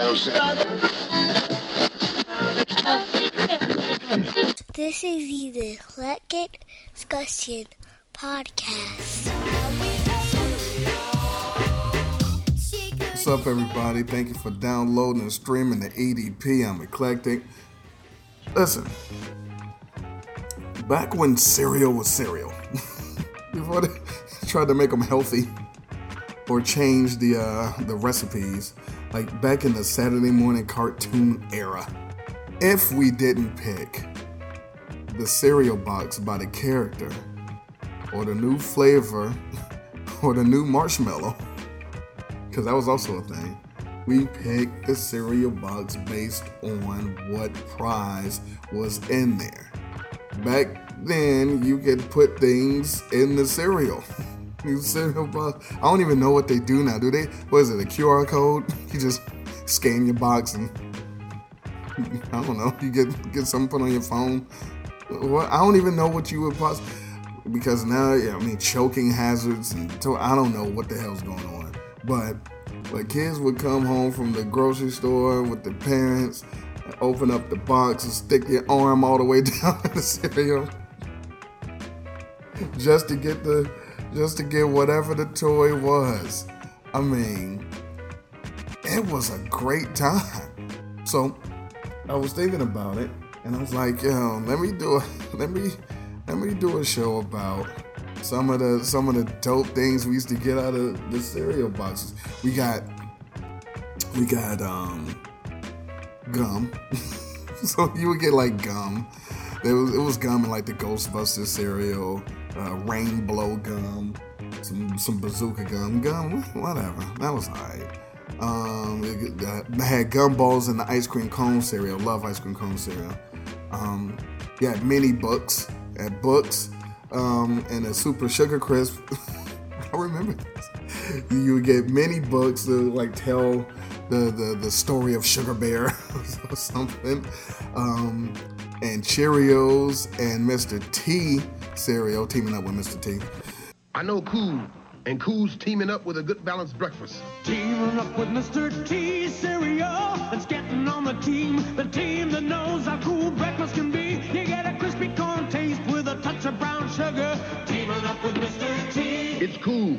This is the Eclectic Discussion Podcast. What's up, everybody? Thank you for downloading and streaming the EDP. I'm Eclectic. Listen, back when cereal was cereal, before they tried to make them healthy or change the uh, the recipes, like back in the Saturday morning cartoon era, if we didn't pick the cereal box by the character or the new flavor or the new marshmallow, because that was also a thing. We picked the cereal box based on what prize was in there. Back then, you could put things in the cereal. Cereal box. I don't even know what they do now. Do they? What is it? A QR code? You just scan your box and I don't know. You get get something put on your phone. What? I don't even know what you would possibly because now yeah, I mean choking hazards and to, I don't know what the hell's going on. But but kids would come home from the grocery store with their parents, open up the box and stick their arm all the way down the cereal just to get the just to get whatever the toy was. I mean, it was a great time. So I was thinking about it, and I was like, yo, let me do a let me let me do a show about some of the some of the dope things we used to get out of the cereal boxes. We got we got um gum. so you would get like gum. It was it was gum in like the Ghostbusters cereal, uh, Rainbow gum, some some bazooka gum, gum, whatever. That was alright. Um, it, had gumballs in the ice cream cone cereal. Love ice cream cone cereal. Um, had mini books, at books, um, and a super sugar crisp. I remember this. You would get many books to like tell the, the, the story of Sugar Bear or something. Um, and Cheerios and Mr. T cereal teaming up with Mr. T. I know Cool, and Cool's teaming up with a good balanced breakfast. Teaming up with Mr. T cereal. It's getting on the team. The team that knows how cool breakfast can be. You get a crispy corn taste with a touch of brown sugar. Teaming up with Mr. T. It's Cool.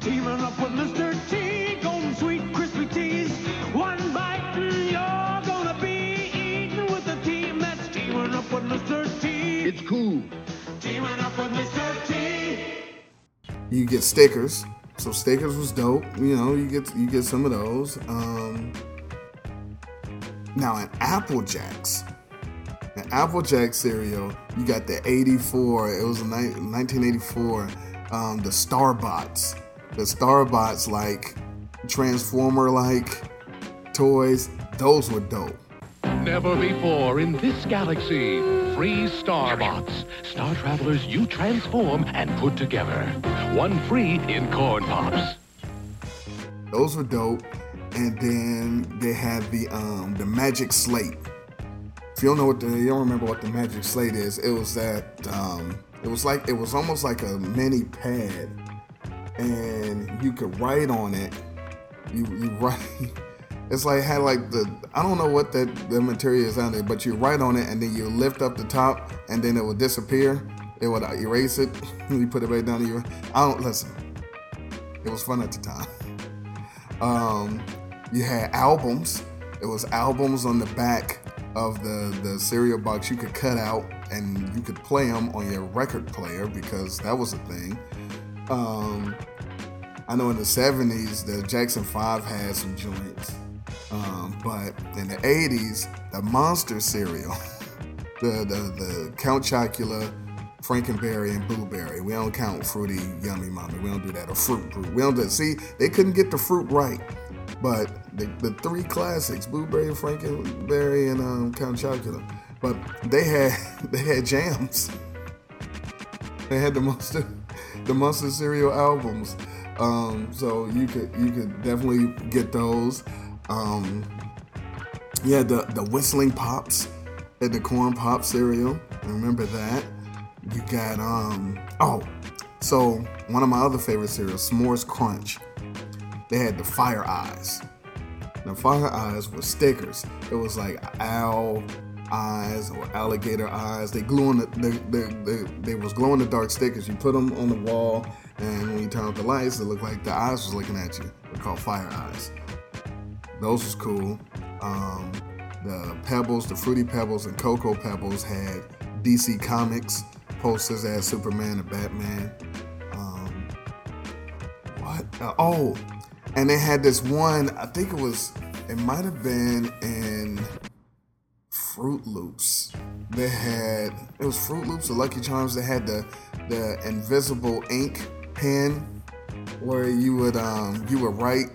Teaming up with Mr. T. Golden sweet crispy teas. One bite and you're gonna be eating with the team that's teaming up with Mr. T. It's Cool. You get stickers. So stickers was dope. You know, you get you get some of those. Um, now in Apple Jacks, an Apple Jack cereal, you got the 84. It was in ni- 1984. Um, the Starbots, the Starbots like Transformer like toys. Those were dope. Never before in this galaxy, free Starbots. Star travelers you transform and put together. One free in Corn Pops. Those were dope. And then they had the um the Magic Slate. If you don't know what the you don't remember what the Magic Slate is, it was that um it was like it was almost like a mini pad, and you could write on it. You you write. It's like had like the I don't know what that the material is on it, but you write on it and then you lift up the top and then it will disappear. It would erase it. you put it back down your. I don't listen. It was fun at the time. Um, you had albums. It was albums on the back of the the cereal box you could cut out and you could play them on your record player because that was a thing. Um, I know in the 70s the Jackson 5 had some joints. Um, but in the 80s, the Monster cereal, the, the, the Count Chocula, Frankenberry, and Boo Berry. We don't count Fruity Yummy Mummy. We don't do that. Or Fruit Brute. We don't do See, they couldn't get the fruit right. But the, the three classics, Boo Berry, Frankenberry, and um, Count Chocula. But they had they had jams. They had the Monster the Monster cereal albums. Um, so you could you could definitely get those. Um, yeah, the the whistling pops at the corn pop cereal. Remember that? You got um oh, so one of my other favorite cereals, S'mores Crunch. They had the fire eyes. The fire eyes were stickers. It was like owl eyes or alligator eyes. They glue on the they, they, they, they was glow in the dark stickers. You put them on the wall, and when you turn off the lights, it looked like the eyes was looking at you. They're called fire eyes. Those was cool. Um, the Pebbles, the Fruity Pebbles, and Cocoa Pebbles had DC Comics posters had Superman and Batman. Um, what? Uh, oh, and they had this one. I think it was. It might have been in Froot Loops. They had it was Froot Loops or Lucky Charms. They had the the invisible ink pen where you would um you would write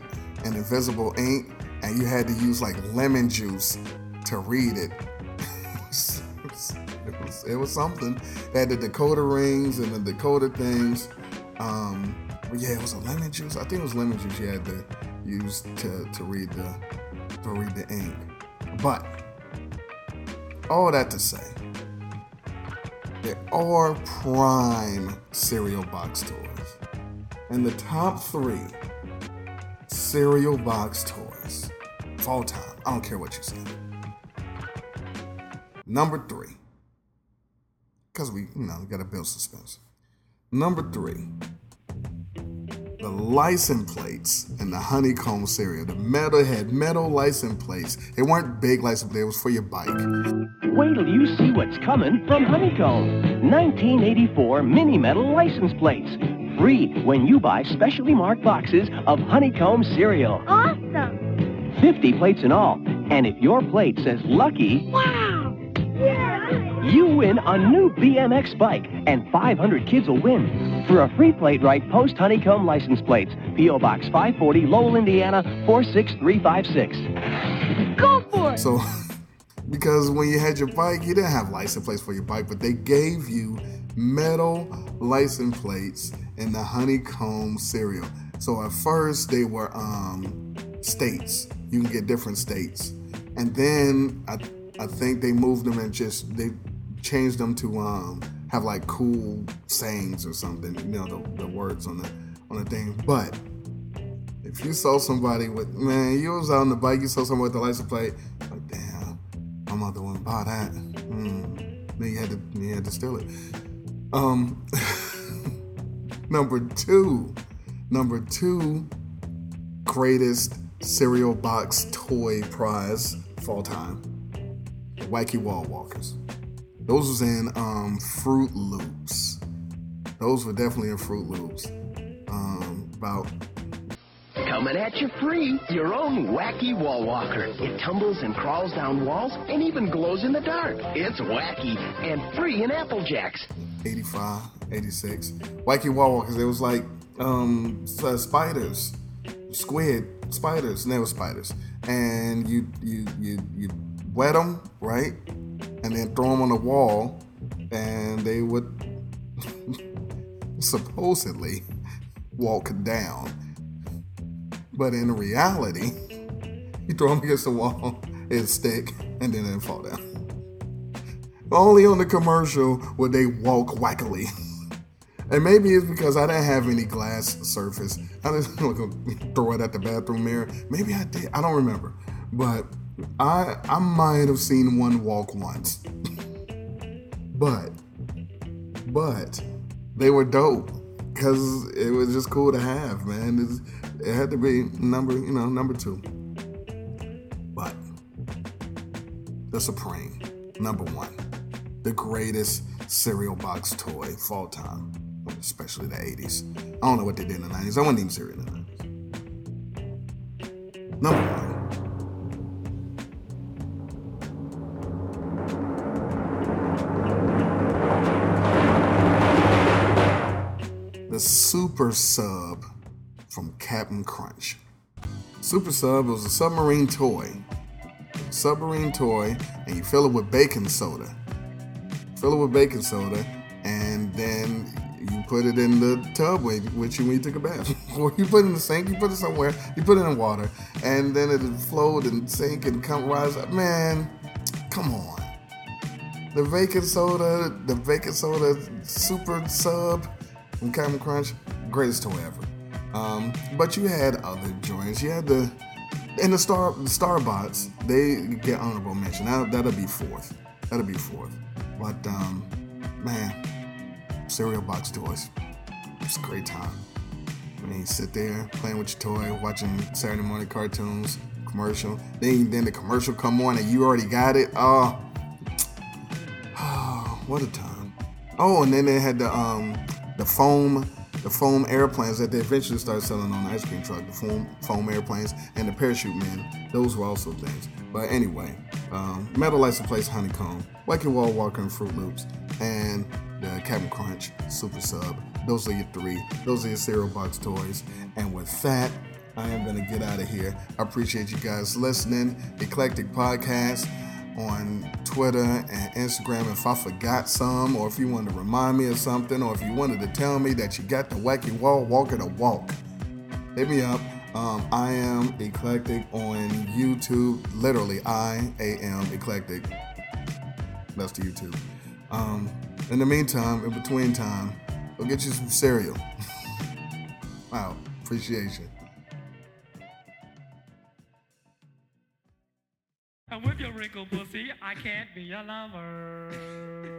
an invisible ink and you had to use like lemon juice to read it. it, was, it was something. They had the decoder rings and the Dakota things. Um, but yeah, it was a lemon juice. I think it was lemon juice you had to use to, to read the to read the ink. But all that to say, there are prime cereal box toys. And the top three cereal box toys of all time. I don't care what you say. Number three, because we, you know, we gotta build suspense. Number three, the license plates in the honeycomb cereal. The metal had metal license plates. They weren't big license plates, it was for your bike. Wait till you see what's coming from Honeycomb. 1984 mini metal license plates. Free when you buy specially marked boxes of Honeycomb cereal. Awesome! 50 plates in all. And if your plate says lucky, Wow! Yeah! you win a new BMX bike, and 500 kids will win. For a free plate, write Post Honeycomb license plates. P.O. Box 540, Lowell, Indiana 46356. Go for it! So, because when you had your bike, you didn't have license plates for your bike, but they gave you metal license plates in the honeycomb cereal. So at first they were um, states. You can get different states, and then I I think they moved them and just they changed them to um, have like cool sayings or something. You know the, the words on the on the thing, but. If you saw somebody with man, you was out on the bike, you saw somebody with the license plate, like damn, my mother wouldn't buy that. Mm. Then you had to you had to steal it. Um, number two, number two, greatest cereal box toy prize fall time, Wacky Wall Walkers. Those was in um, Froot Loops. Those were definitely in Froot Loops. Um, about Coming at you free, your own wacky wall walker. It tumbles and crawls down walls and even glows in the dark. It's wacky and free in Apple Jacks. 85, 86. Wacky Wall Walkers, it was like um, uh, spiders, squid, spiders, were spiders. And you, you, you, you wet them, right? And then throw them on the wall, and they would supposedly walk down. But in reality, you throw them against the wall, it stick, and then it fall down. Only on the commercial would they walk wackily. And maybe it's because I didn't have any glass surface. I just gonna throw it at the bathroom mirror. Maybe I did. I don't remember. But I I might have seen one walk once. but but they were dope because it was just cool to have, man. It's, it had to be number, you know, number two. But the Supreme, number one, the greatest cereal box toy of all time, especially the 80s. I don't know what they did in the 90s. I wasn't even cereal in the 90s. Number one. The Super Sub from Captain Crunch. Super Sub was a submarine toy. Submarine toy, and you fill it with baking soda. Fill it with baking soda, and then you put it in the tub with, with you when you took a bath. or you put it in the sink, you put it somewhere, you put it in water, and then it'll float and sink and come rise up. Man, come on. The baking soda, the baking soda super sub from Captain Crunch, greatest toy ever. Um, but you had other joints. You had the And the Star the Starbots, they get honorable mention. That, that'll be fourth. That'll be fourth. But um, man, cereal box toys. It's a great time. I mean, sit there playing with your toy, watching Saturday morning cartoons, commercial. Then then the commercial come on and you already got it. Oh, oh what a time. Oh, and then they had the um the foam the foam airplanes that they eventually started selling on the ice cream truck, the foam foam airplanes and the parachute men. Those were also things. But anyway, um, Metal License Place Honeycomb, Wacky Wall Walker and Froot Loops, and the Captain Crunch Super Sub. Those are your three. Those are your cereal box toys. And with that, I am going to get out of here. I appreciate you guys listening. Eclectic Podcast on Twitter and Instagram if I forgot some, or if you wanted to remind me of something, or if you wanted to tell me that you got the wacky wall walker to walk, hit me up. Um, I am eclectic on YouTube. Literally, I am eclectic. That's the YouTube. Um, in the meantime, in between time, go get you some cereal. wow, appreciation. And with your wrinkled pussy, I can't be your lover.